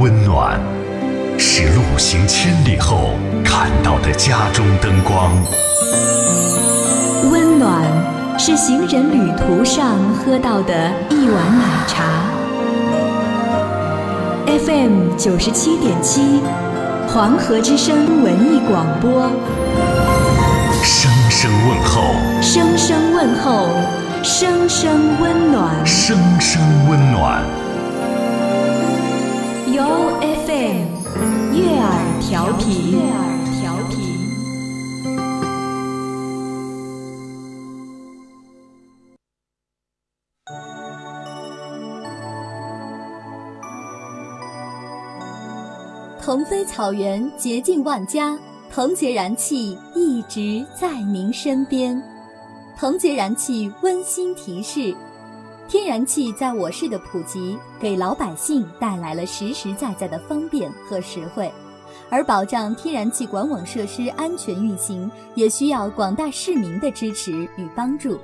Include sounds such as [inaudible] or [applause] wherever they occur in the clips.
温暖，是路行千里后看到的家中灯光；温暖，是行人旅途上喝到的一碗奶茶。FM 九十七点七，黄河之声文艺广播。声声问候，声声问候，声声温暖，声声温暖。由 FM 悦耳调频，悦耳调频。腾飞草原，洁净万家。腾洁燃气一直在您身边。腾洁燃气温馨提示：天然气在我市的普及，给老百姓带来了实实在在的方便和实惠，而保障天然气管网设施安全运行，也需要广大市民的支持与帮助。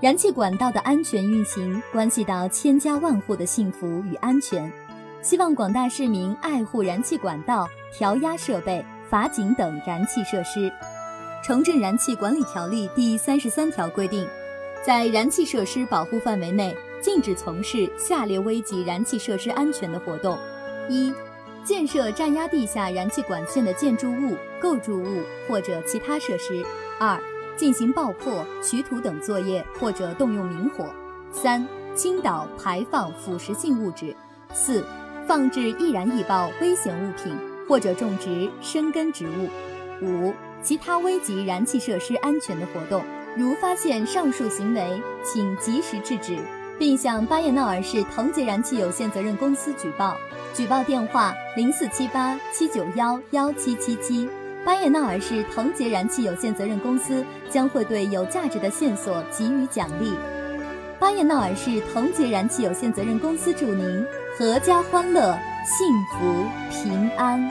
燃气管道的安全运行，关系到千家万户的幸福与安全，希望广大市民爱护燃气管道、调压设备。阀井等燃气设施，《城镇燃气管理条例》第三十三条规定，在燃气设施保护范围内，禁止从事下列危及燃气设施安全的活动：一、建设占压地下燃气管线的建筑物、构筑物或者其他设施；二、进行爆破、取土等作业或者动用明火；三、倾倒、排放腐蚀性物质；四、放置易燃易爆危险物品。或者种植生根植物。五、其他危及燃气设施安全的活动，如发现上述行为，请及时制止，并向巴彦淖尔市腾杰燃气有限责任公司举报。举报电话：零四七八七九幺幺七七七。巴彦淖尔市腾杰燃气有限责任公司将会对有价值的线索给予奖励。巴彦淖尔市腾杰燃气有限责任公司祝您阖家欢乐。幸福平安。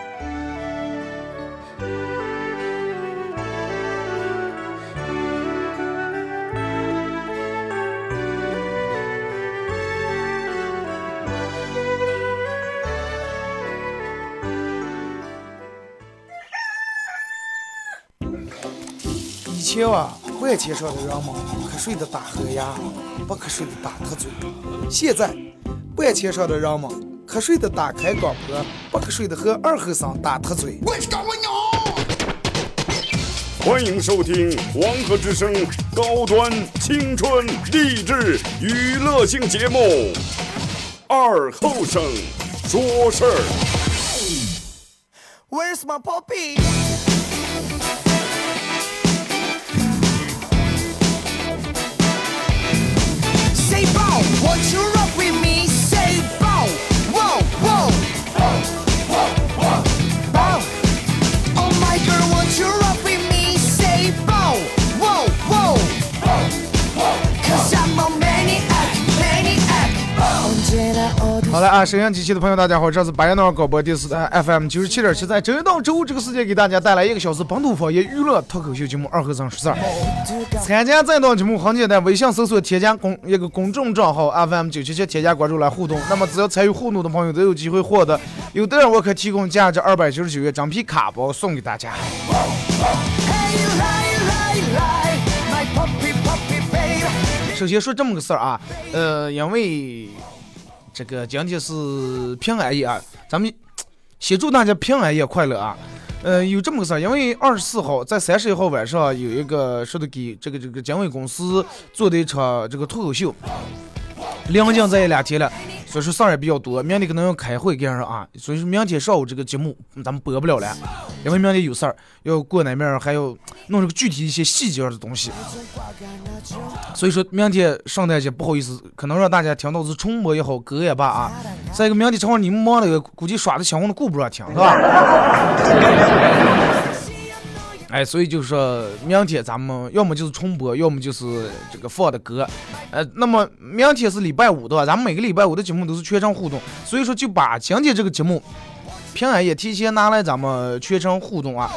以前啊，万千上的人们瞌睡的打呵呀，不瞌睡的打瞌嘴。现在，万千上的人们。瞌睡的打开广播，不瞌睡的和二后生打特嘴。欢迎收听黄河之声高端青春励志娱乐性节目《二后生说事儿》。Where's my puppy? Once you're up 啊，沈阳机器的朋友，大家好，这是白彦淖尔广播电视台 FM 九十七点七，在周一到周五这个时间给大家带来一个小时本土方言娱乐脱口秀节目《二和尚说事儿》。参加这档节目很简单，微信搜索添加公一个公众账号 FM 九七七，添加关注来互动。那么只要参与互动的朋友都有机会获得，有的人我可提供价值二百九十九元整皮卡包送给大家。首先说这么个事儿啊，呃，因为。这个今天是平安夜啊，咱们先祝大家平安夜快乐啊！呃，有这么个事儿，因为二十四号在三十一号晚上有一个说的给这个这个经纬公司做的一场这个脱口秀，临近这一两天了。所以说事儿也比较多，明天可能要开会干上啊，所以说明天上午这个节目咱们播不了了，因为明天有事儿要过那面，还要弄这个具体一些细节的东西。所以说明天圣诞节不好意思，可能让大家听到是重播也好，歌也罢啊。再一个明天正好你们忙了，估计刷的新闻的顾不上听，是吧？哎，所以就是说明天咱们要么就是重播，要么就是这个放的歌。呃，那么明天是礼拜五的话，咱们每个礼拜五的节目都是全程互动，所以说就把今天这个节目平安夜提前拿来咱们全程互动啊。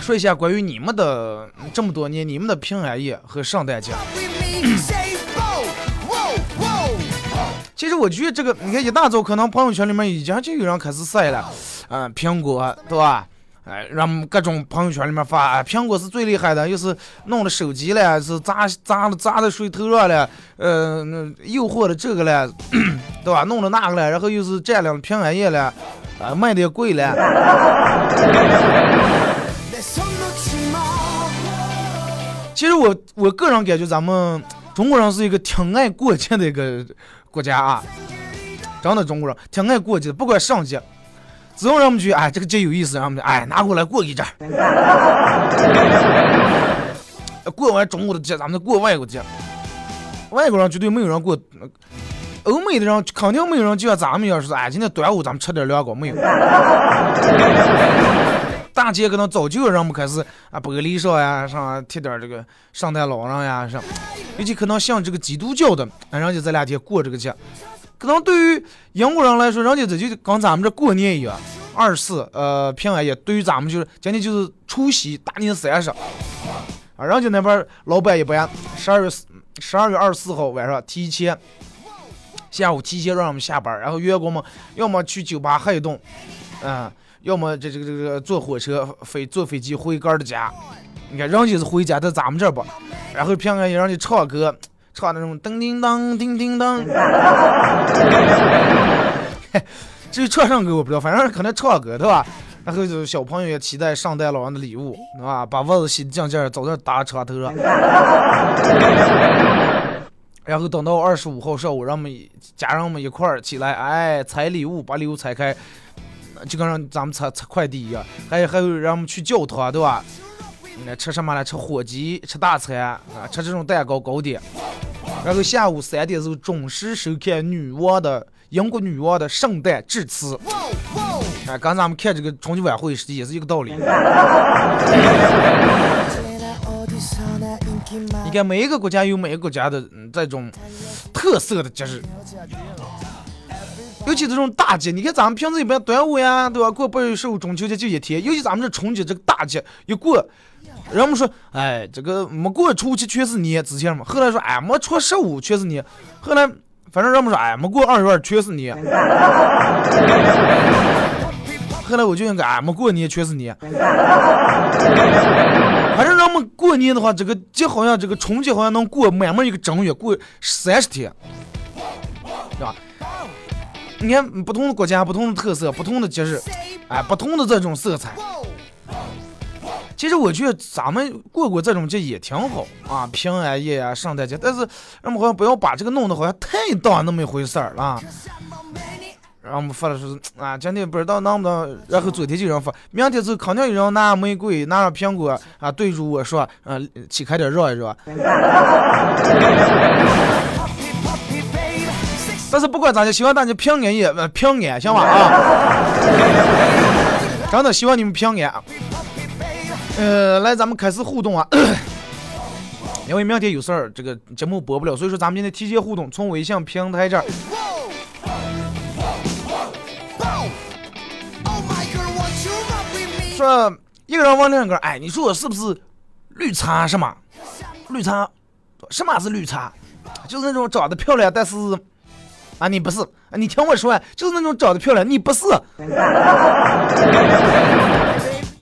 说一下关于你们的这么多年你们的平安夜和圣诞节。其实我觉得这个，你看一大早可能朋友圈里面已经就有人开始晒了，嗯、苹果对吧？哎，让各种朋友圈里面发，哎苹果是最厉害的，又是弄了手机了，是砸砸了砸在水头上了，呃，诱惑了这个了，[clears throat] 对吧？弄了那个了，然后又是占领了平安夜了，啊，卖的也贵了。[laughs] 其实我我个人感觉咱们中国人是一个挺爱过节的一个国家啊，真的中国人挺爱过节，不管上节，只要让我们觉得哎这个节有意思，让我们哎拿过来过一阵儿。[laughs] 过完中国的节，咱们再过外国节。外国人绝对没有人过，欧美的人肯定没有人就像咱们一样说，哎今天端午咱们吃点凉糕没有。大街可能早就有人们开始啊，玻璃上呀，上贴点这个圣诞老人呀，上，尤其可能像这个基督教的，啊，人家这两天过这个节，可能对于英国人来说，人家这就跟咱们这过年一样，二十四呃平安夜，对于咱们就是今天就是除夕大年三十，啊，人家那边老板一般十二月十二月二十四号晚上提前下午提前让我们下班，然后员工们要么去酒吧喝一顿，嗯。要么这这个这个坐火车飞坐飞机回个儿的家，你看人家是回家，在咱们这儿不，然后平安夜让你唱歌，唱那种叮叮当叮叮当，至于唱上歌我不知道，反正可能唱歌对吧？然后就小朋友也期待圣诞老人的礼物，对吧？把袜子洗净净，早点打车头上。然后等到二十五号上午，让我们家人们一块儿起来，哎，拆礼物，把礼物拆开。就跟让咱们拆拆快递一样，还有还有让我们去教堂，对吧？那吃什么呢？吃火鸡，吃大餐啊，吃这种蛋糕糕点。然后下午三点钟准时收看女王的英国女王的圣诞致辞。哎，跟咱们看这个春节晚会是也是一个道理。你看每一个国家有每个国家的这种特色的节日。尤其这种大节，你看咱们平时一般端午呀，对吧？过八月十五中秋节就一天，尤其咱们这春节这个大节一过，人们说，哎，这个没过初七全是你，之前嘛，后来说，哎，没初十五全是你，后来反正人们说，哎，没过二月二全是你，[laughs] 后来我就应该，哎，没过年全是你，反正人们过年的话，这个节好像这个春节好像能过满满一个正月，过三十天，对吧？你看，不同的国家、不同的特色、不同的节日，哎，不同的这种色彩。其实我觉得咱们过过这种节也挺好啊，平安夜啊、圣诞节。但是，我们好像不要把这个弄得好像太当那么一回事儿了。然后我们发的是啊，今天不知道能不能，然后昨天就有人发，明天就肯定有人拿玫瑰、拿上苹果啊，对着我说，嗯，起开点让一让。但是不管咋的，希望大家平安夜平安，行吧啊！真的希望你们平安。呃，来，咱们开始互动啊！[coughs] 因为明天有事儿，这个节目播不了，所以说咱们今天提前互动，从微信平台这儿。说一个人问两个，哎，你说我是不是绿茶？是吗绿茶？什么是绿茶？就是那种长得漂亮，但是。啊，你不是，你听我说，就是那种长得漂亮，你不是，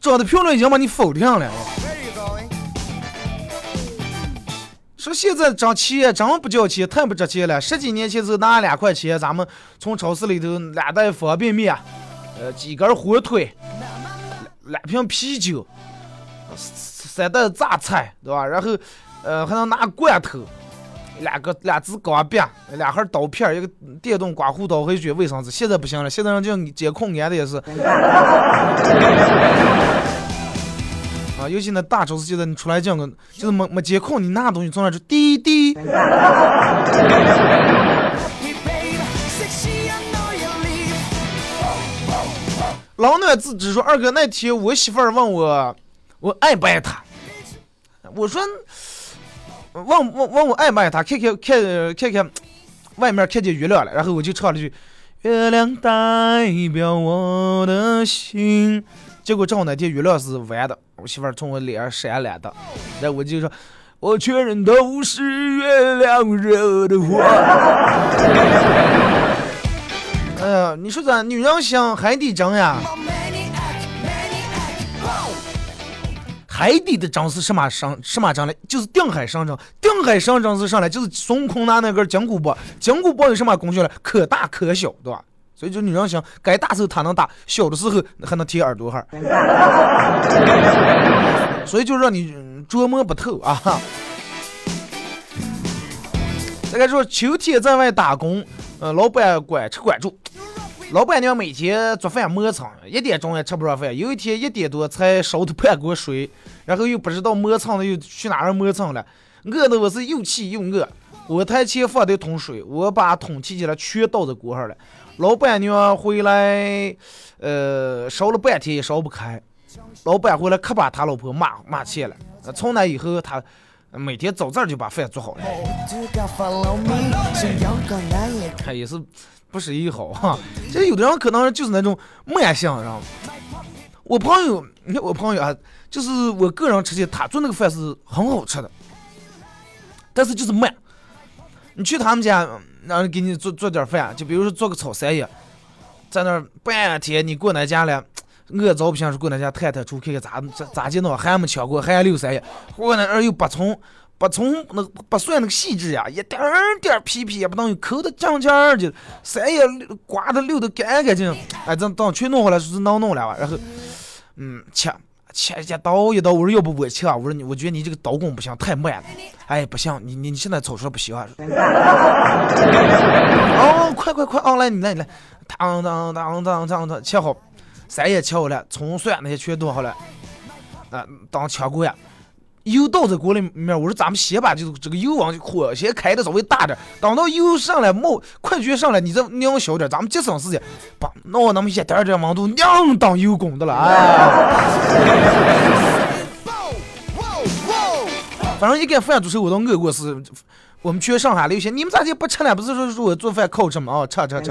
长得漂亮已经把你否定了。说现在挣钱真不叫钱，太不值钱了。十几年前时候拿两块钱，咱们从超市里头两袋方便面，呃，几根火腿，两瓶啤酒，三袋榨菜，对吧？然后，呃，还能拿罐头。两个两只钢笔，两盒刀片，一个电动刮胡刀和一卷卫生纸。现在不行了，现在人就监控安的也是。啊，尤其那大超市，现在你出来这样个，就是没没监控，你拿东西从那就滴滴。老暖自知说，二哥那天我媳妇儿问我，我爱不爱她？我说。问问问我爱不爱他？看看看看看，外面看见月亮了，然后我就唱了句“月亮代表我的心”。结果正好那天月亮是弯的，我媳妇儿从我脸上闪来的，然后我就说：“我确认都是月亮惹的祸。”哎呀，你说咱女人香海底针呀？海底的针是什么上什么针嘞？就是定海神针。定海神针是上来就是孙悟空拿那根金箍棒，金箍棒有什么功效嘞？可大可小，对吧？所以就女人想，该大时候它能大，小的时候还能贴耳朵哈。[laughs] 所以就让你琢磨不透啊。再该说秋天在外打工，呃，老板管吃管住，老板娘每天做饭磨蹭，一点钟也吃不上饭。有一天一点多才烧的半锅水，然后又不知道磨蹭的又去哪儿磨蹭了，饿的我是又气又饿。我台前放的桶水，我把桶提起来全倒在锅上了。老板娘回来，呃，烧了半天也烧不开。老板回来可把他老婆骂骂气了。从那以后他。每天早早就把饭做好了，他也是不是一好哈。[laughs] 这有的人可能就是那种慢性，知道吗？我朋友，你看我朋友啊，就是我个人吃起他做那个饭是很好吃的，但是就是慢。你去他们家，让人给你做做点饭，就比如说做个炒三叶，在那半天，你过那家了。我早不想是过那家探探出看看咋咋咋劲呢？还没抢过，还六三爷。过那儿有八葱，八葱那把蒜那个细致呀，一点点皮皮也不等于抠的正劲儿就三也刮的溜的干干净。哎，这等全弄回来是能弄了吧？然后，嗯，切切切刀一刀，我说要不我切啊？我说你，我觉得你这个刀工不行，太慢了。哎，不行，你你你现在炒出来不行啊。[laughs] 哦，快快快，哦来你来你来，当当当当当当，切好。三也切好了，葱蒜那些全剁好了，啊，当炝锅呀，油倒在锅里面。我说咱们先把这个这个油往火先开的稍微大点，等到油上来冒快焗上来，你再拧小点，咱们节省时间。把弄那么一点点温度，娘当油工的了，哎。[laughs] 反正一干饭煮熟，我都饿过是。我们全上海留学，你们咋就不吃呢？不是说说我做饭靠吃吗？哦，吃吃吃。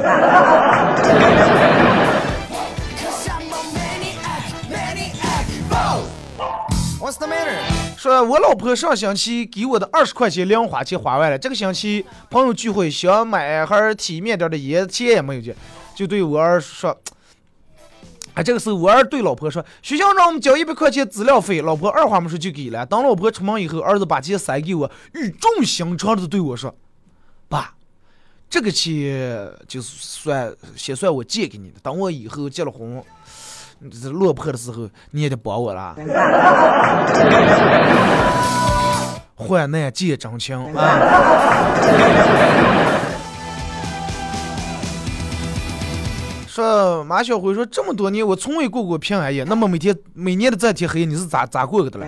说，我老婆上星期给我的二十块钱零花钱花完了。这个星期朋友聚会想买盒体面点的烟，钱也没有去，就对我儿说：“啊，这个时候我儿对老婆说，学校让我们交一百块钱资料费。”老婆二话没说就给了。等老婆出门以后，儿子把钱塞给我，语重心长的对我说：“爸，这个钱就算先算我借给你的，等我以后结了婚。”这落魄的时候，你也得帮我了。患难见真情啊！说马小辉说，这么多年我从未过过平安夜，那么每天每年的这天黑夜你是咋咋过的了？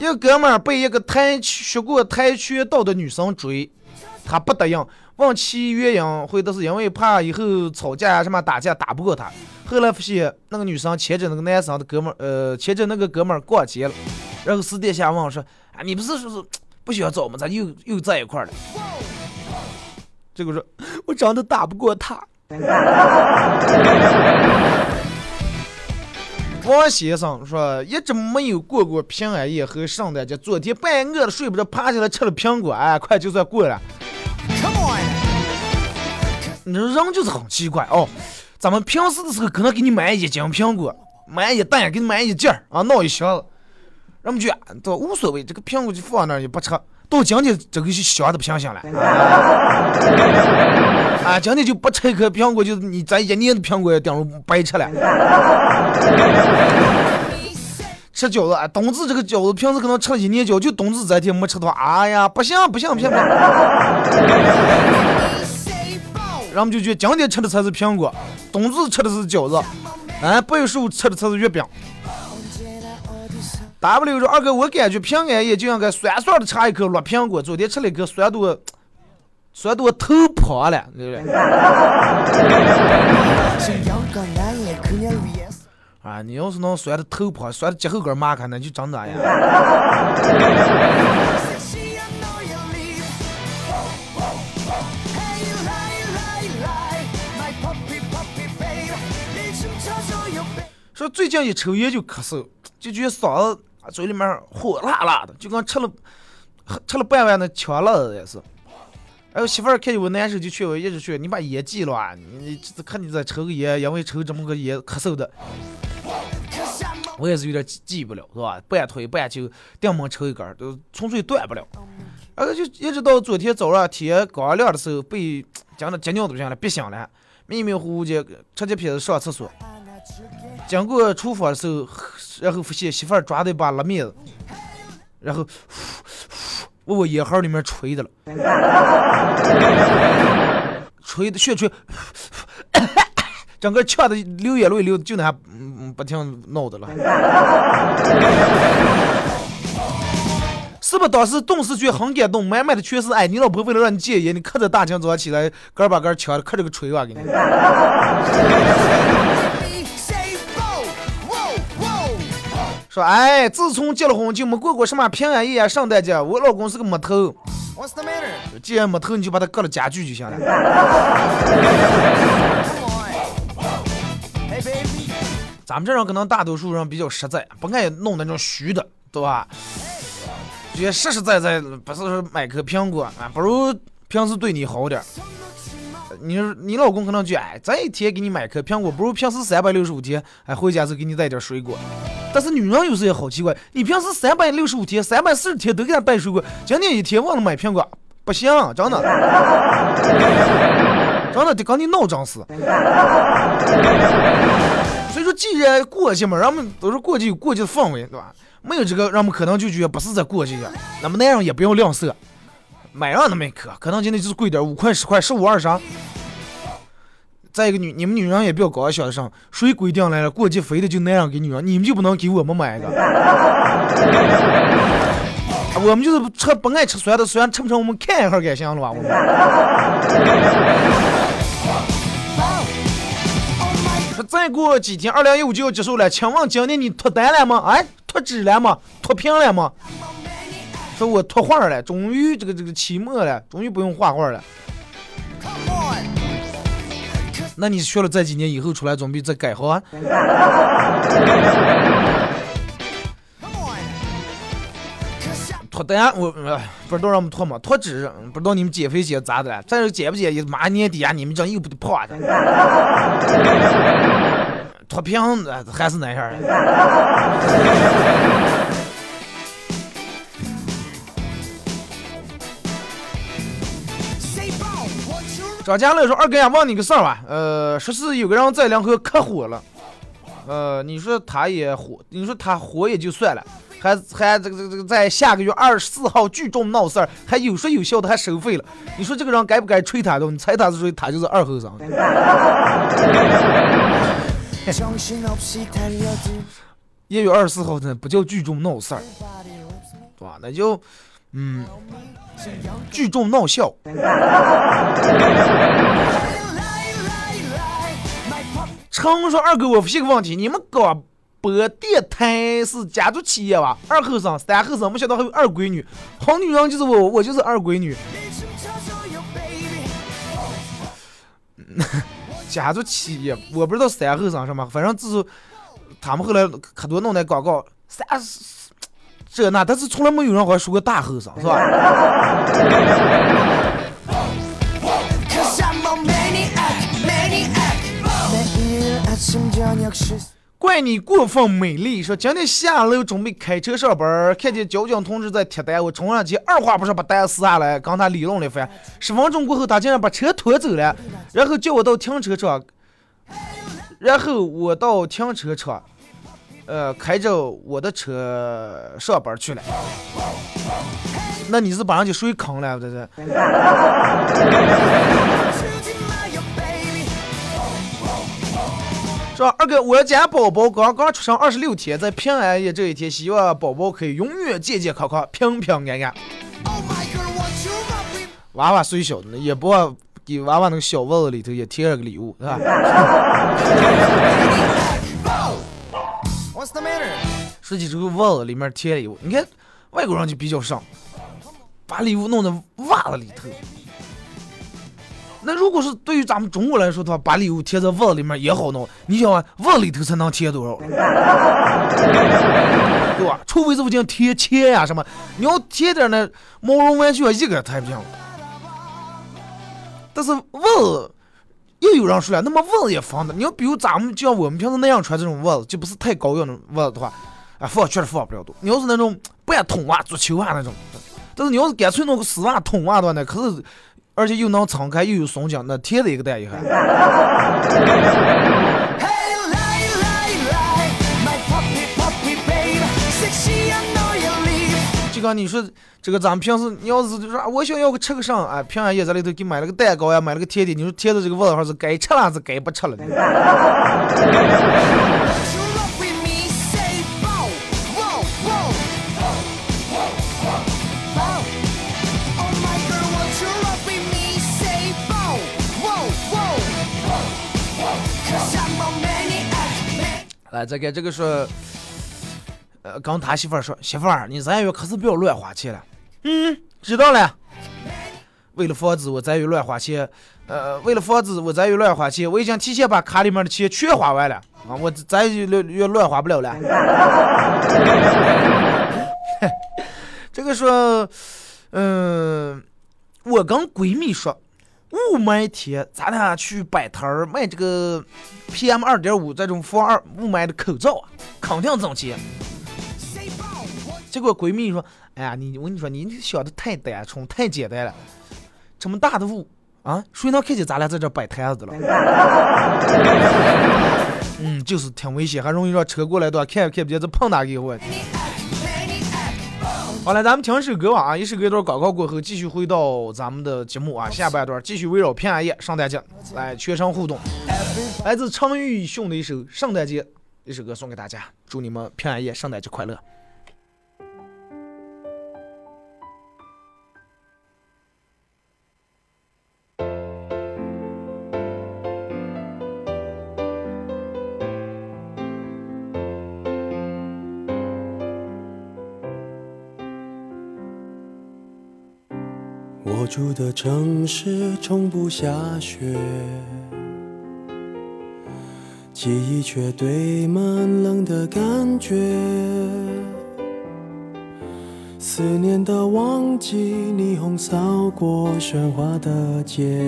一个哥们儿被一个跆学过跆拳道的女生追，他不答应。问其原因，回答是因为怕以后吵架什么打架打不过他。后来发现那个女生牵着那个男生的哥们儿，呃，牵着那个哥们儿逛街了。然后私底下问说：“啊，你不是说是不喜欢找吗？咋又又在一块儿了？”这个说：“我长得打不过他。”王先生说：“一直没有过过平安夜和圣诞节。昨天半夜饿的睡不着，爬起来吃了苹果，哎，快就算过了。”你说人就是很奇怪哦，咱们平时的时候可能给你买一斤苹果，买一袋，给你买一件儿啊，闹一箱子，人们就都无所谓，这个苹果就放那儿也不吃。到今天这个就香的不行行了，[laughs] 啊，今天就不吃一颗苹果，就你咱一年的苹果也等于白吃了。吃饺子啊，冬至这个饺子平时可能吃了一年饺，就冬至这天没吃到，哎呀，不行不行不行不行。人们就觉得今天吃的才是苹果，冬至吃的是饺子，哎，八月十五吃的才是月饼。W 说二哥，我感觉平安夜就应该酸酸的插一口绿苹果，昨天吃了一个酸度酸的我头破了，对不对？[laughs] 啊，你要是能酸的头破，酸的脚后跟麻开，那就真的呀。说最近一抽烟就咳嗽，就觉得嗓子嘴里面火辣辣的，就跟吃了吃了半碗那枪辣子也是。然后媳妇儿看见我难受，就劝我一直劝你把烟戒了啊！你这看你在抽个烟，因为抽这么个烟咳嗽的。我也是有点戒不了，是吧？半推半就，顶门抽一根，都纯粹断不了。然后就一直到昨天早上天刚亮的时候，被讲的急尿都不行了，憋醒了，迷迷糊糊的吃起片子上厕所。经过厨房的时候，然后发现媳妇儿抓的一把辣面子，然后往我烟盒里面吹的了，吹的血吹，整个呛的流眼泪流的，就那嗯不停闹的了。是不？当时顿时觉很感动，满满的全是爱。你老婆为了让你戒烟，你可着大清早起来，个把个抢，可着个锤吧给你。说哎，自从结了婚就没过过什么平安夜、啊圣诞节。我老公是个木头，既然木头，你就把他搁了家具就行了。[laughs] 咱们这人可能大多数人比较实在，不爱弄那种虚的，对吧？觉得实实在在，不是说买颗苹果啊，不如平时对你好点。你你老公可能就哎，这一天给你买颗苹果，不如平时三百六十五天，哎回家时给你带点水果。但是女人有时也好奇怪，你平时三百六十五天、三百四十天都给她带水果，今天一天忘了买苹果，不行，真的，真的得跟你闹张死。所以说，既然过节嘛，人们都是过节有过节的氛围，对吧？没有这个，人们可能就觉得不是在过节呀。那么男人也不要吝啬，买上那么一颗，可能今天就是贵点，五块、十块、十五、二十。再一个女，你们女人也不要高兴上，谁规定来了过节非得就那样给女人，你们就不能给我们买一个？[laughs] 我们就是吃不爱吃酸的，酸吃不成，我们看一下该行了吧？我们。说再过几天，二零一五就要结束了，请问今年你脱单了吗？哎，脱脂了吗？脱贫了吗？说我脱画了，终于这个这个期末了，终于不用画画了。那你学了这几年以后出来，准备再改行？脱单我不知道让我们脱吗？脱脂不知道你们减肥减咋的了？再说减不减也，马上年底啊，你们这又不得胖的。脱贫还是那样的。张佳乐说：“二哥呀，问你个事儿吧。呃，说是有个人在两河可火了。呃，你说他也火，你说他火也就算了，还还这个这个这个在下个月二十四号聚众闹事儿，还有说有笑的，还收费了。你说这个人该不该吹他的？你猜他是谁？他就是二后生。[laughs] 一月二十四号呢，不叫聚众闹事儿，对吧？那就嗯。”聚众闹笑。成说二哥，我发现个问题，你们广播电台是家族企业吧？二后生、三后生，没想到还有二闺女。好女人就是我，我就是二闺女。[laughs] 家族企业，我不知道三后生什么，反正就是他们后来可多弄那广告，三。这那，但是从来没有人好像说过大后生，是吧？怪你过分美丽。说今天下楼准备开车上班，看见交警同志在贴单，我冲上去，二话不说把单撕下来，跟他理论了一番。十分钟过后，他竟然把车拖走了，然后叫我到停车场，然后我到停车场。呃，开着我的车上班去了。那你是把人家水坑了，这是？是吧，二哥，我家宝宝刚刚出生二十六天，在平安夜这一天，希望宝宝可以永远健健康康、平平安安。娃娃虽小，也不忘给娃娃那个小袜子里头也贴了个礼物，是吧？说起这个袜子里面贴礼物，你看外国人就比较上，把礼物弄在袜子里头。那如果是对于咱们中国来说的话，把礼物贴在袜子里面也好弄。你想啊，袜子里头才能贴多少？[laughs] 对吧？除非是我讲贴钱呀什么，你要贴点那毛绒玩具啊，一个太不行了。但是袜子又有人说了，那么袜子也防的，你要比如咱们就像我们平时那样穿这种袜子，就不是太高腰的袜子的话，啊，放确实放不了多。你要是那种半桶袜、足球袜那种，但是你要是干脆弄个丝袜、筒袜的话呢，可是而且又能敞开又有松紧，那贴的一个蛋一个。就刚你说这个，咱们平时你要是就说我想要个吃个啥，哎，平安夜在里头给买了个蛋糕呀，买了个甜点，你说贴的这个味道是该吃了还是该不吃了 [laughs] 来，再给这个说。呃，跟他媳妇儿说：“媳妇儿，你这月可是不要乱花钱了。”嗯，知道了。为了防止我再月乱花钱，呃，为了防止我再月乱花钱，我已经提前把卡里面的钱全花完了啊！我再月乱乱花不了了。[laughs] 这个说，嗯，我跟闺蜜说，雾霾天咱俩去摆摊儿卖这个 PM 二点五这种防二雾霾的口罩啊，肯定挣钱。结果闺蜜说：“哎呀，你我跟你说，你想的太单纯，太简单了。这么大的雾啊，谁能看见咱俩在这摆摊子了？[laughs] 嗯，就是挺危险，还容易让车过来的话看也看不见，这碰哪给我？好了，咱们听首歌吧啊，一首歌一段广告过后，继续回到咱们的节目啊，下半段继续围绕平安夜圣诞节来全程互动。来自陈奕迅的一首圣诞节一首歌送给大家，祝你们平安夜圣诞节快乐。”我住的城市从不下雪，记忆却堆满冷的感觉。思念的旺季，霓虹扫过喧哗的街，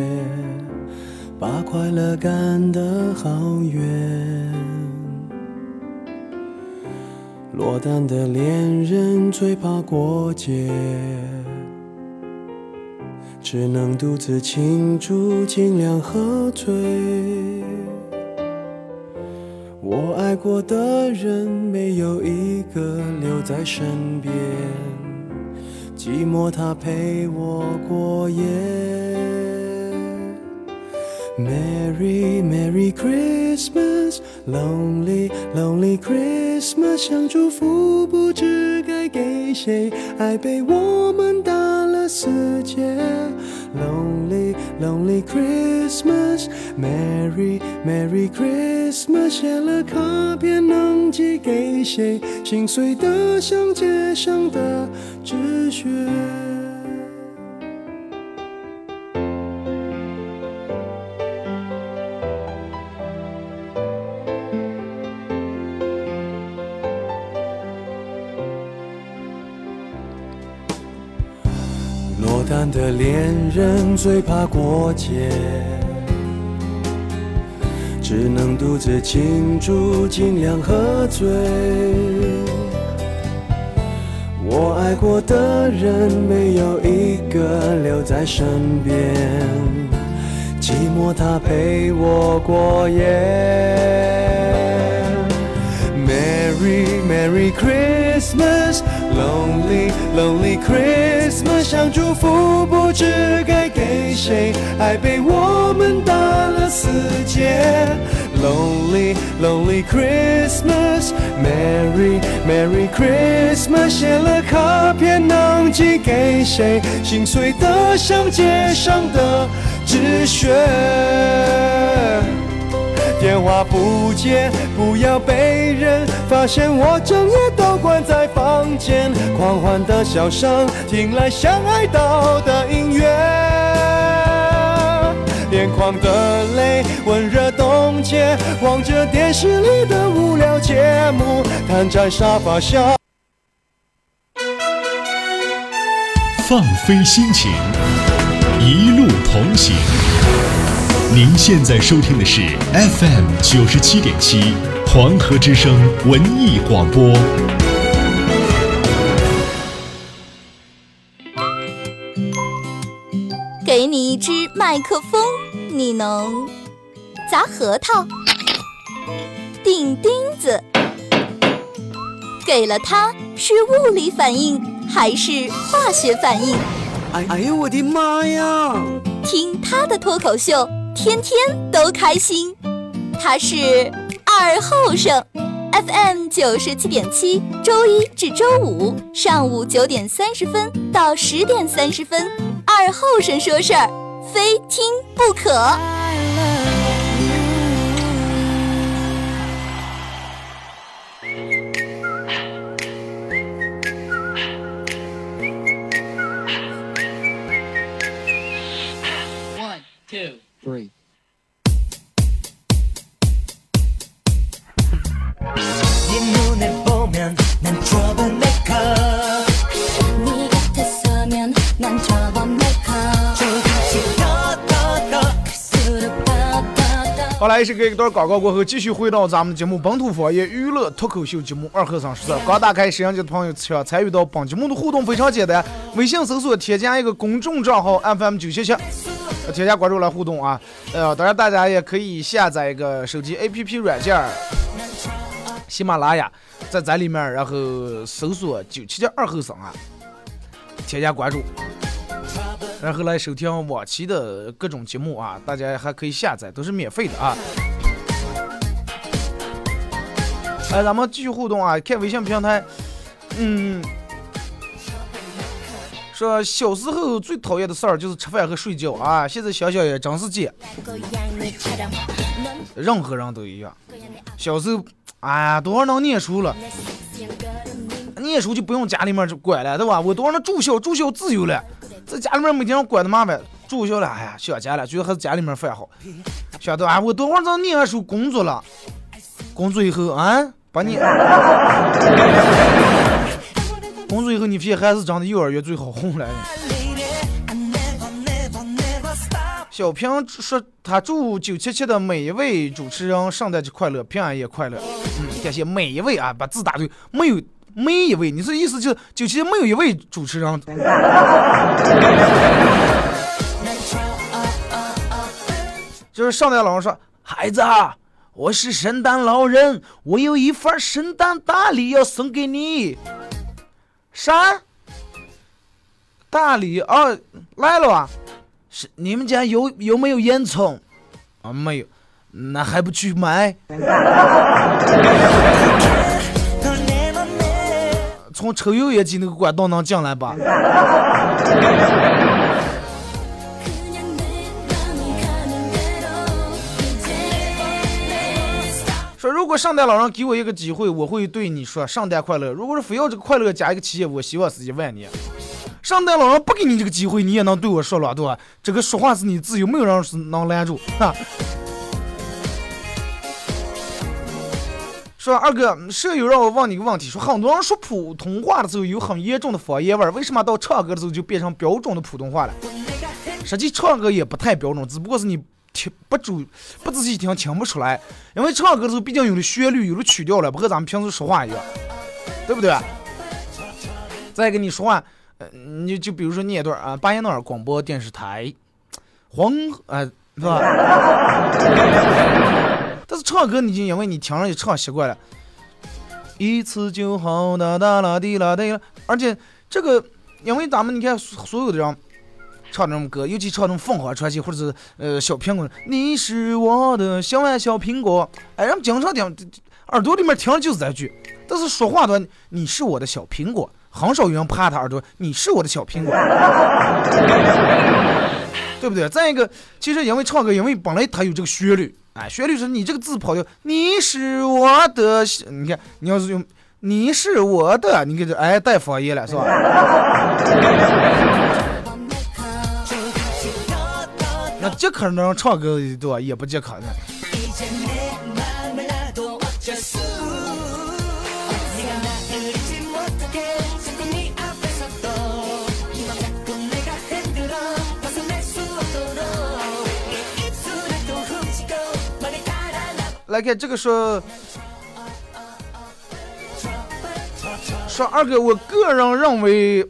把快乐赶得好远。落单的恋人最怕过节。只能独自庆祝，尽量喝醉。我爱过的人，没有一个留在身边，寂寞它陪我过夜。Merry Merry Christmas，Lonely Lonely Christmas，想祝福不知该给谁，爱被我们打世界。Lonely, lonely Christmas, Merry, Merry Christmas。写了卡片能寄给谁？心碎的像街上的纸屑。人最怕过节，只能独自庆祝，尽量喝醉。我爱过的人没有一个留在身边，寂寞它陪我过夜。Merry Merry Christmas。Lonely, lonely Christmas，想祝福不知该给谁，爱被我们打了死结。Lonely, lonely Christmas，Merry, Merry Christmas，写了卡片能寄给谁？心碎得像街上的纸屑。电话不接，不要被人发现。我整夜都关在房间，狂欢的笑声，听来像哀悼的音乐。眼眶的泪，温热冻结。望着电视里的无聊节目，瘫在沙发下，放飞心情，一路同行。您现在收听的是 FM 九十七点七黄河之声文艺广播。给你一支麦克风，你能砸核桃、钉钉子。给了它，是物理反应还是化学反应？哎哎呦我的妈呀！听他的脱口秀，天天都开心。他是二后生，FM 九十七点七，周一至周五上午九点三十分到十点三十分，二后生说事儿，非听不可。来，是给一段广告过后，继续回到咱们节目本土方言娱乐脱口秀节目二和尚说事刚打开摄像机的朋友想参与到本节目的互动非常简单，微信搜索添加一个公众账号 FM 九七七，添加关注来互动啊。呃，当然大家也可以下载一个手机 APP 软件喜马拉雅，在在里面然后搜索九七七二和尚啊，添加关注。[laughs] 然后来收听往期的各种节目啊，大家还可以下载，都是免费的啊。哎，咱们继续互动啊，看微信平台，嗯，说小时候最讨厌的事儿就是吃饭和睡觉啊，现在想想也真是贱，任何人都一样。小时候，哎呀，多少能念书了，念书就不用家里面管了，对吧？我多少能住校，住校自由了。在家里面每天管的麻烦，住校了，哎呀，想家了，觉得还是家里面饭好。晓得啊，我等会儿能念完书工作了，工作以后啊，把你工作以后，你发现还是长得幼儿园最好哄来。小平说他祝九七七的每一位主持人圣诞节快乐，平安夜快乐。嗯，感谢每一位啊，把字打对，没有。每一位，你这意思就是就其实没有一位主持人。[laughs] 就是圣诞老人说：“孩子，我是圣诞老人，我有一份圣诞大礼要送给你。”啥？大礼啊，来了啊！是你们家有有没有烟囱？啊，没有，那还不去买？从抽油烟机那个管道能进来吧？说如果圣诞老人给我一个机会，我会对你说圣诞快乐。如果是非要这个快乐加一个企业，我希望是一万年。圣诞老人不给你这个机会，你也能对我说了，对吧？这个说话是你自由，没有人是能拦住，哈。说二哥，舍友让我问你个问题，说很多人说普通话的时候有很严重的方言味儿，为什么到唱歌的时候就变成标准的普通话了？实际唱歌也不太标准，只不过是你听不注不仔细听听不出来，因为唱歌的时候毕竟有了旋律，有了曲调了，不和咱们平时说话一样，对不对？再跟你说话，呃你就比如说念一段啊，巴彦淖尔广播电视台，黄呃，是吧？但是唱歌，你就因为你听上去唱习惯了，一次就好，哒哒啦滴啦滴啦。而且这个，因为咱们你看所有的人唱这种歌，尤其唱那种凤凰传奇或者是呃小苹果，你是我的小爱小苹果，哎，人们经常听，耳朵里面听的就是这句。但是说话的，你是我的小苹果，很少有人趴他耳朵，你是我的小苹果，[laughs] 对不对？再一个，其实因为唱歌，因为本来它有这个旋律。哎，薛律师你这个字跑调，你是我的，你看，你要是用你是我的，你给这哎带方言了是吧？[laughs] 那这可能唱歌对吧？也不接可能。来看这个说，说二哥，我个人认为，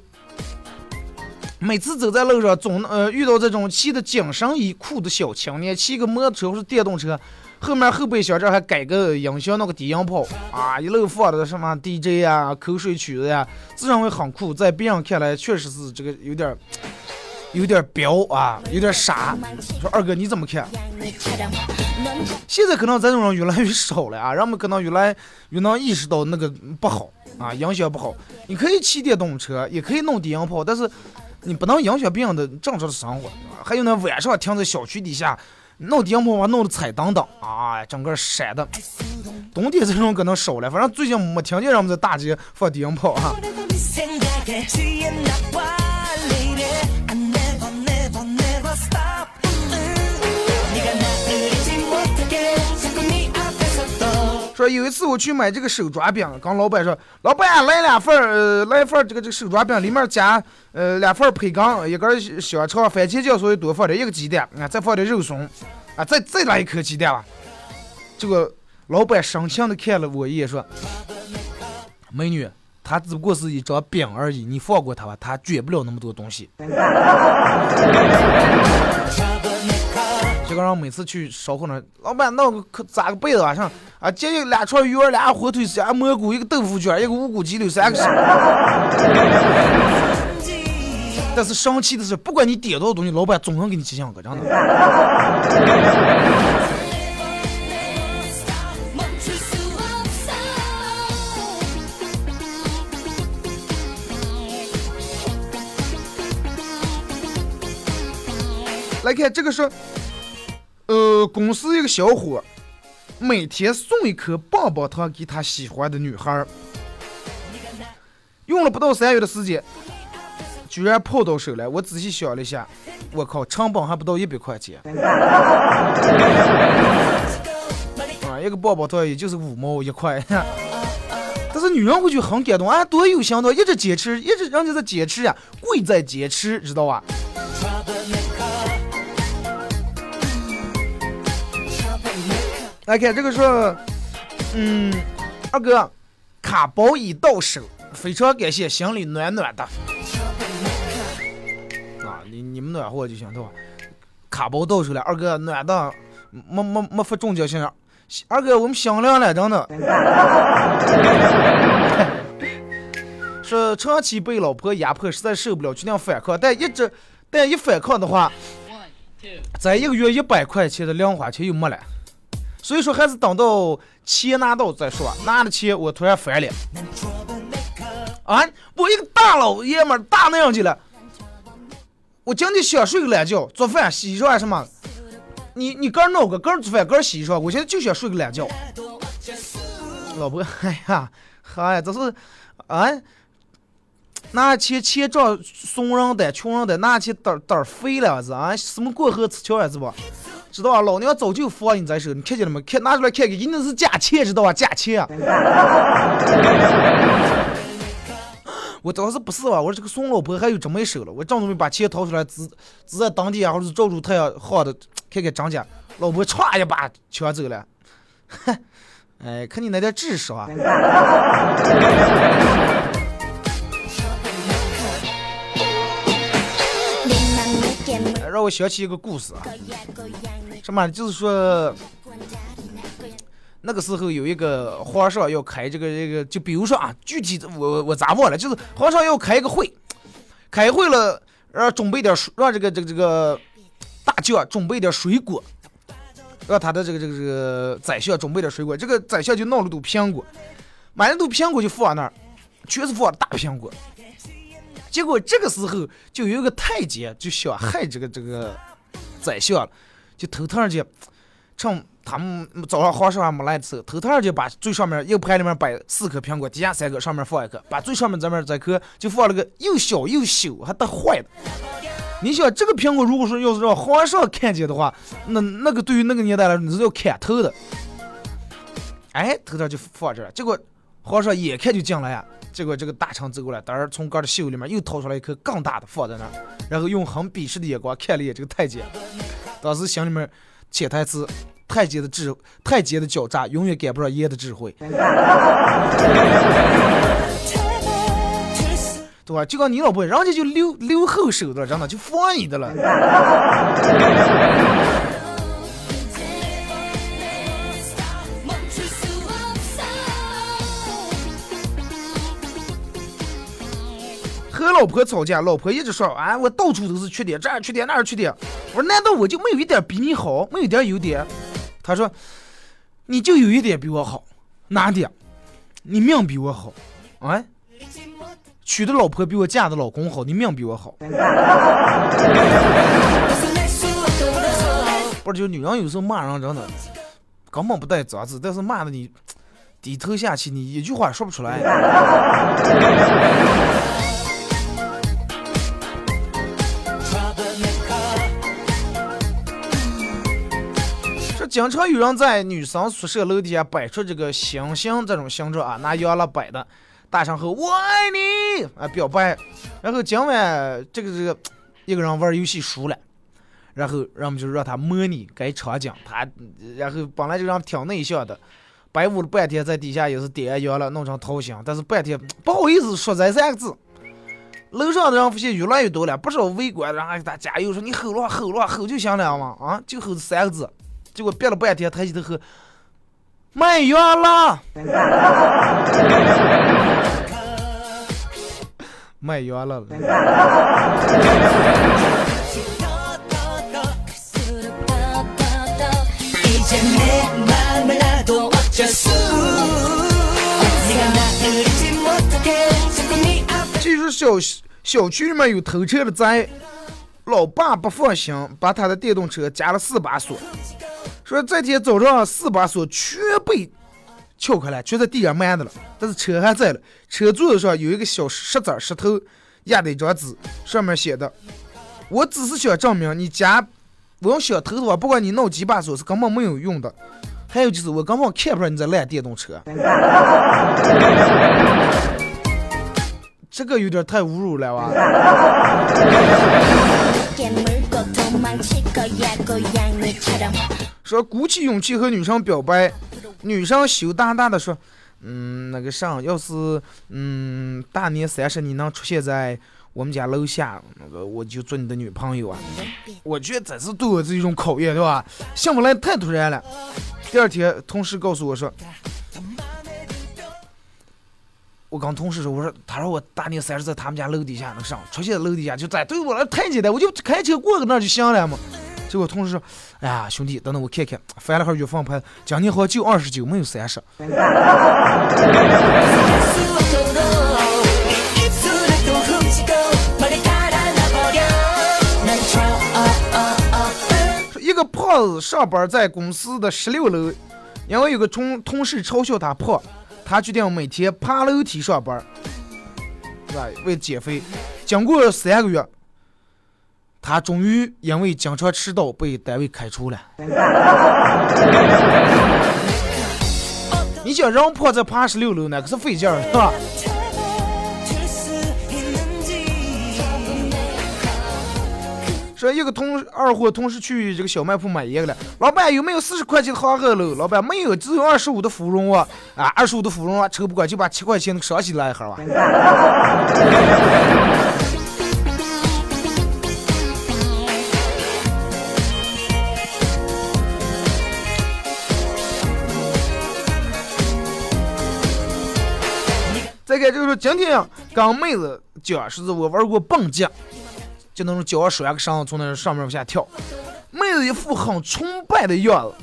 每次走在路上，总呃遇到这种骑的紧身衣裤的小青年，骑个摩托车或是电动车，后面后备箱这还改个音响，那个低音炮啊，一路放的什么 DJ 啊、口水曲子呀，自认为很酷，在别人看来确实是这个有点有点彪啊，有点傻。说二哥你怎么看？现在可能这种人越来越少了啊，人们可能越来越能意识到那个不好啊，影响不好。你可以骑电动车，也可以弄低音炮，但是你不能影响别人的正常的生活。还有那，晚上停在小区底下弄低音炮，把弄的彩当当啊，整个闪的。冬天这种可能少了，反正最近没听见人们在大街放低音炮啊。说有一次我去买这个手抓饼，跟老板说，老板来两份儿，呃，来一份这个这个手抓饼，里面加呃两份培根，一根香肠，番茄酱稍微多放点，一个鸡蛋，啊，再放点肉松，啊，再再来一颗鸡蛋吧。这个老板深情的看了我一眼，说，美女，他只不过是一张饼而已，你放过他吧，他卷不了那么多东西。这个人每次去烧烤那，老板弄个可扎个被子晚上啊，接一俩串鱼儿，俩火腿丝，俩蘑菇，一个豆腐卷，一个无骨鸡柳，三个啥。[laughs] 但是生气的是，不管你点多少东西，老板总能给你寄上个，真的。来看这个是，呃，公司一个小伙，每天送一颗棒棒糖给他喜欢的女孩儿，用了不到三月的时间，居然泡到手了。我仔细想了一下，我靠，成本还不到一百块钱。[laughs] 啊，一个棒棒糖也就是五毛一块，但是女人会觉得很感动啊，多有心的，一直坚持，一直人家在坚持呀，贵在坚持，知道吧？来看这个说，嗯，二哥，卡包已到手，非常感谢，心里暖暖的。啊，你你们暖和就行，对吧？卡包到手了，二哥暖的，没没没发中奖信号。二哥，我们商量了，真的。[laughs] 说长期被老婆压迫，实在受不了，决定反抗，但一直但一反抗的话，咱一个月一百块钱的零花钱又没了。所以说还是等到钱拿到再说。拿了钱，我突然烦了。啊，我一个大老爷们儿大那样去了，我今天想睡个懒觉，做饭、洗衣裳什么。你你个儿弄个，个儿做饭，个儿洗衣裳，我现在就想睡个懒觉。老婆，哎呀，嗨，这是，啊，拿钱钱账怂人的，穷人的，拿钱胆胆肥了是啊，什么过河吃桥啊是不？知道啊？老娘早就放你在手，你看见了没？看拿出来看看，一定是假钱，知道吧？假钱啊！[laughs] 我当时不是吧？我说这个宋老婆还有这么一手了，我正准备把钱掏出来，只只在当地啊，或者是照住太阳好的，看看涨价。老婆歘一把抢走了，哼！[laughs] 哎，看你那点智商啊！让我想起一个故事啊，什么？就是说，那个时候有一个皇上要开这个这个，就比如说啊，具体我我咋忘了？就是皇上要开一个会，开会了，让准备点水，让这个这个这个大将准备点水果，让他的这个这个这个宰相准备点水果。这个宰相就弄了朵苹果，买了朵苹果就放那儿，全是放大苹果。结果这个时候就有一个太监就想害这个这个宰相了，就偷偷的趁他们早上皇上还没来的时候，偷偷的就把最上面一个盘里面摆四颗苹果，底下三个，上面放一颗，把最上面这面这颗就放了个又小又朽还带坏的。你想这个苹果，如果说要是让皇上看见的话，那那个对于那个年代来说你是要砍头的。哎，偷偷就放这了，结果皇上眼看就进来呀。结果这个大臣走过来，当然从哥的袖里面又掏出来一颗更大的放在那儿，然后用很鄙视的眼光看了一眼这个太监，当时心里面潜台词：太监的智，太监的狡诈永远赶不上爷的智慧，对吧？就跟你老婆，人家就留留后手的了，真的就放你的了。跟老婆吵架，老婆一直说，啊，我到处都是缺点，这儿缺点那儿缺点。我说，难道我就没有一点比你好，没有点优点？他说，你就有一点比我好，哪点？你命比我好，哎，娶的老婆比我嫁的老公好，你命比我好。[laughs] 不是，就女人有时候骂人真的根本不带脏字，但是骂的你 [tsk] 低头下气，你一句话说不出来。经常有人在女生宿舍楼底下摆出这个星星这种形状啊，拿洋蜡摆的，大声吼“我爱你”啊表白。然后今晚这个这个一个人玩游戏输了，然后人们就让他模拟该场景，他然后本来就让挺内向的，摆舞了半天，在底下也是点洋了，弄成头型，但是半天不好意思说这三个字。楼上的人发现越来越多了，不少围观的人还给他加油，说你吼了吼了吼就行了嘛，啊，就吼这三个字。结果憋了半天，抬起头喝，卖药了，[laughs] 卖药了。据说小小区里面有偷车的贼，老爸不放心，把他的电动车加了四把锁。说这天早上四把锁全被撬开了，全在地上埋着了，但是车还在了。车座子上有一个小石子石头压的一张纸，上面写的：“我只是想证明你家我用小偷的话，不管你弄几把锁是根本没有用的。还有就是我根本看不上你这烂电动车。”这个有点太侮辱了哇！[laughs] 说鼓起勇气和女生表白，女生羞答答的说：“嗯，那个啥，要是嗯大年三十你能出现在我们家楼下，那个我就做你的女朋友啊。”我觉得这是对我这一种考验，对吧？想不来太突然了。第二天，同事告诉我说。我跟同事说，我说，他说我大年三十在他们家楼底下那上，出现在楼底下就在对我来太简单，我就开车过个那就行了嘛。结果同事说，哎呀，兄弟，等等我看看，翻了会月份牌，今年好像就二十九，没有三十。一个胖子上班在公司的十六楼，因为有个同同事嘲笑他胖。他决定每天爬楼梯上班，是吧？为减肥。经过三个月，他终于因为经常迟到被单位开除了。[laughs] 你想人胖再爬十六楼，呢可是费劲儿，是吧？说一个同二货同事去这个小卖铺买烟了，老板有没有四十块钱的黄鹤楼？老板没有，只有二十五的芙蓉啊！啊，二十五的芙蓉啊，抽不过就把七块钱的双喜来一盒吧。[laughs] 就是今天跟妹子讲，是我玩过蹦极。就那种脚上拴个绳子从那上面往下跳，妹子一副很崇拜的样子。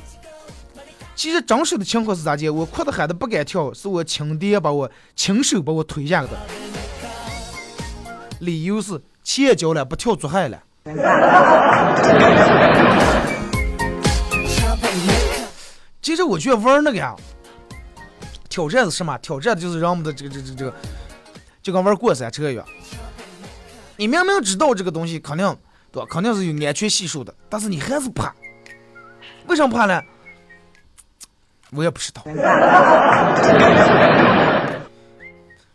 其实真实的情况是咋的？我哭的喊的不敢跳，是我亲爹把我亲手把我推下的。理由是钱交了，不跳做害了。其实我觉得玩那个呀，挑战是什么？挑战就是让我们的这个这这这个，就跟玩过山车一样。你明明知道这个东西肯定对吧？肯定是有安全系数的，但是你还是怕，为什么怕呢？我也不知道。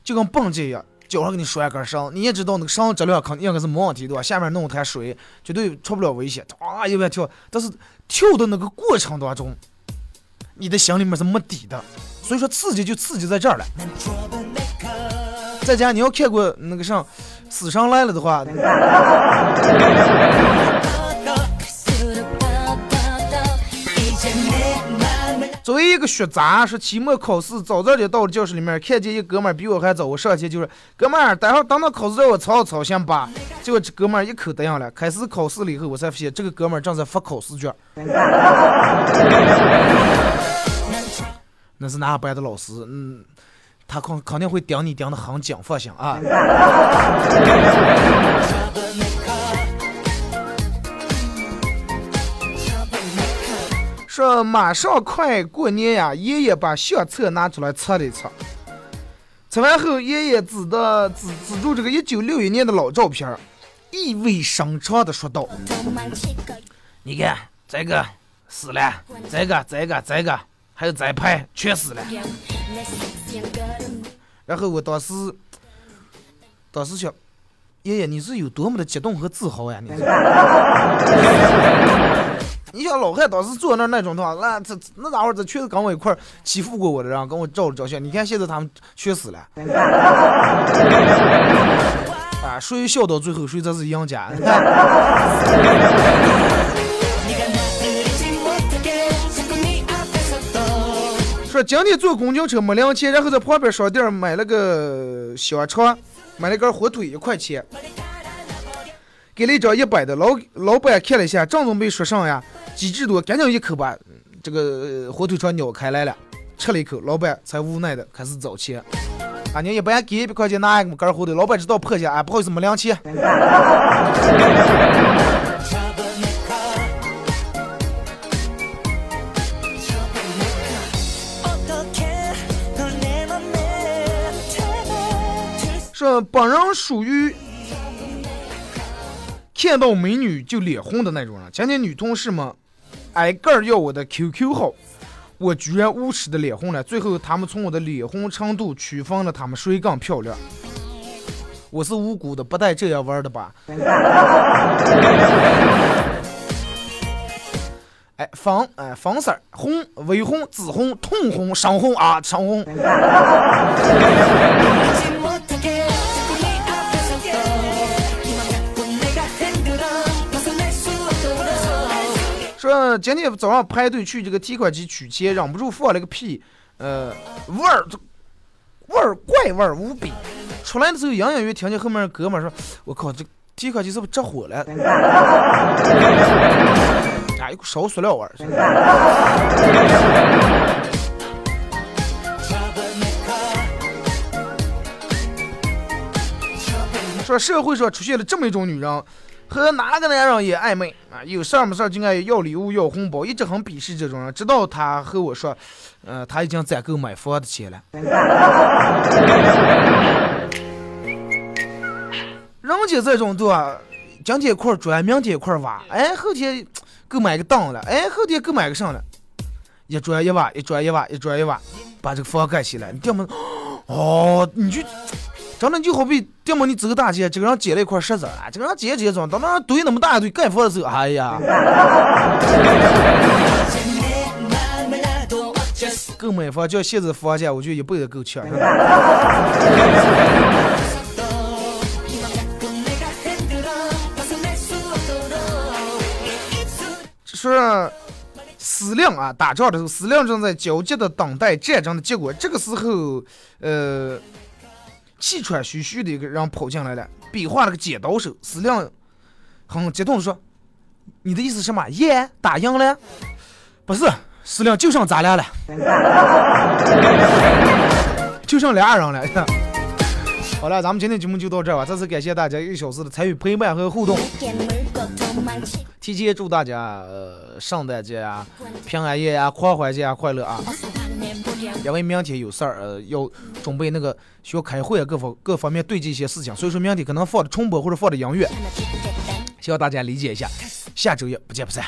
就跟蹦极一样，脚上给你拴一根绳，你也知道那个绳质量肯定应该是没问题，对吧？下面弄滩水，绝对出不了危险，啊一边跳，但是跳的那个过程当中，你的心里面是没底的，所以说刺激就刺激在这儿了。再加上你要看过那个啥《死神来了》的话，[laughs] 作为一个学渣，是期末考试早早就到了教室里面，看见一哥们儿比我还早，我上去就是哥们儿，待会儿等到考试让我操操行吧？结果这哥们儿一口答应了。开始考试了以后，我才发现这个哥们儿正在发考试卷。那是哪个班的老师？嗯，他肯肯定会盯你盯的很紧，放心啊。说马上快过年呀，爷爷把相册拿出来测了一测，测完后，爷爷指的指指住这个一九六一年的老照片，意味深长的说道：“你看这个死了，这个这个这个，还有再拍全死了。”然后我当时，当时想，爷爷你是有多么的激动和自豪呀？你。[laughs] 你想老汉当时坐那那种的话，那这那家伙这全是跟我一块欺负过我的人，跟我照了照相。你看现在他们全死了，[laughs] 啊，谁笑到最后谁才是赢家。今天坐公交车没零钱，然后在旁边商店买了个香肠，买了根火腿一块钱。给了一张一百的，老老板看了一下，正准备说上呀，机智多，赶紧一口把这个火腿肠咬开来了，吃了一口，老板才无奈的开始找钱。啊，你一般给一百块钱拿一根火腿，老板知道破下，啊，不好意思没零钱。说本人属于。看到美女就脸红的那种人。前天女同事们挨个要我的 QQ 号，我居然无耻的脸红了。最后他们从我的脸红程度区分了他们谁更漂亮。我是无辜的，不带这样玩的吧？[laughs] 哎，粉哎粉色红、微红、紫红、通红、深红啊，深红。今天早上排队去这个提款机取钱，忍不住放了个屁，呃，味儿，味儿怪味儿无比。出来的时候，隐隐约听见后面哥们说：“我靠，这提款机是不是着火了？”啊，[laughs] 一股烧塑料味儿。说社会上出现了这么一种女人。和哪个男人也暧昧啊？有事儿没事儿就爱要礼物要红包，一直很鄙视这种人。直到他和我说，呃，他已经攒够买房的钱了。[laughs] 人家这种对吧？今天一块砖，明天一块瓦，哎，后天够买个凳了，哎，后天够买个啥了？一砖一瓦，一砖一瓦，一砖一瓦，把这个房盖起来。你这么？哦，你就。真的就好比，要么你走大街，这个人捡了一块石子啊，这个人捡捡装，到那堆那么大一堆盖房子走，哎呀，购买房叫现在房价，我觉得一辈子够呛。说司令啊，打仗的时候，司令正在焦急的等待战争的结果。这个时候，呃。气喘吁吁的一个人跑进来了，比划了个剪刀手。司令很激动地说：“你的意思什么？耶，打赢了？不是，司令就剩咱俩了，就剩俩人了。[laughs] 好了，咱们今天节目就到这吧。再次感谢大家一小时的参与陪伴和互动。提前祝大家圣诞节啊、平安夜啊、狂欢节啊快乐啊！因为明天有事儿，呃，要准备那个需要开会啊，各方各方面对接一些事情，所以说明天可能放的重播或者放的音乐，希望大家理解一下。下周一不见不散。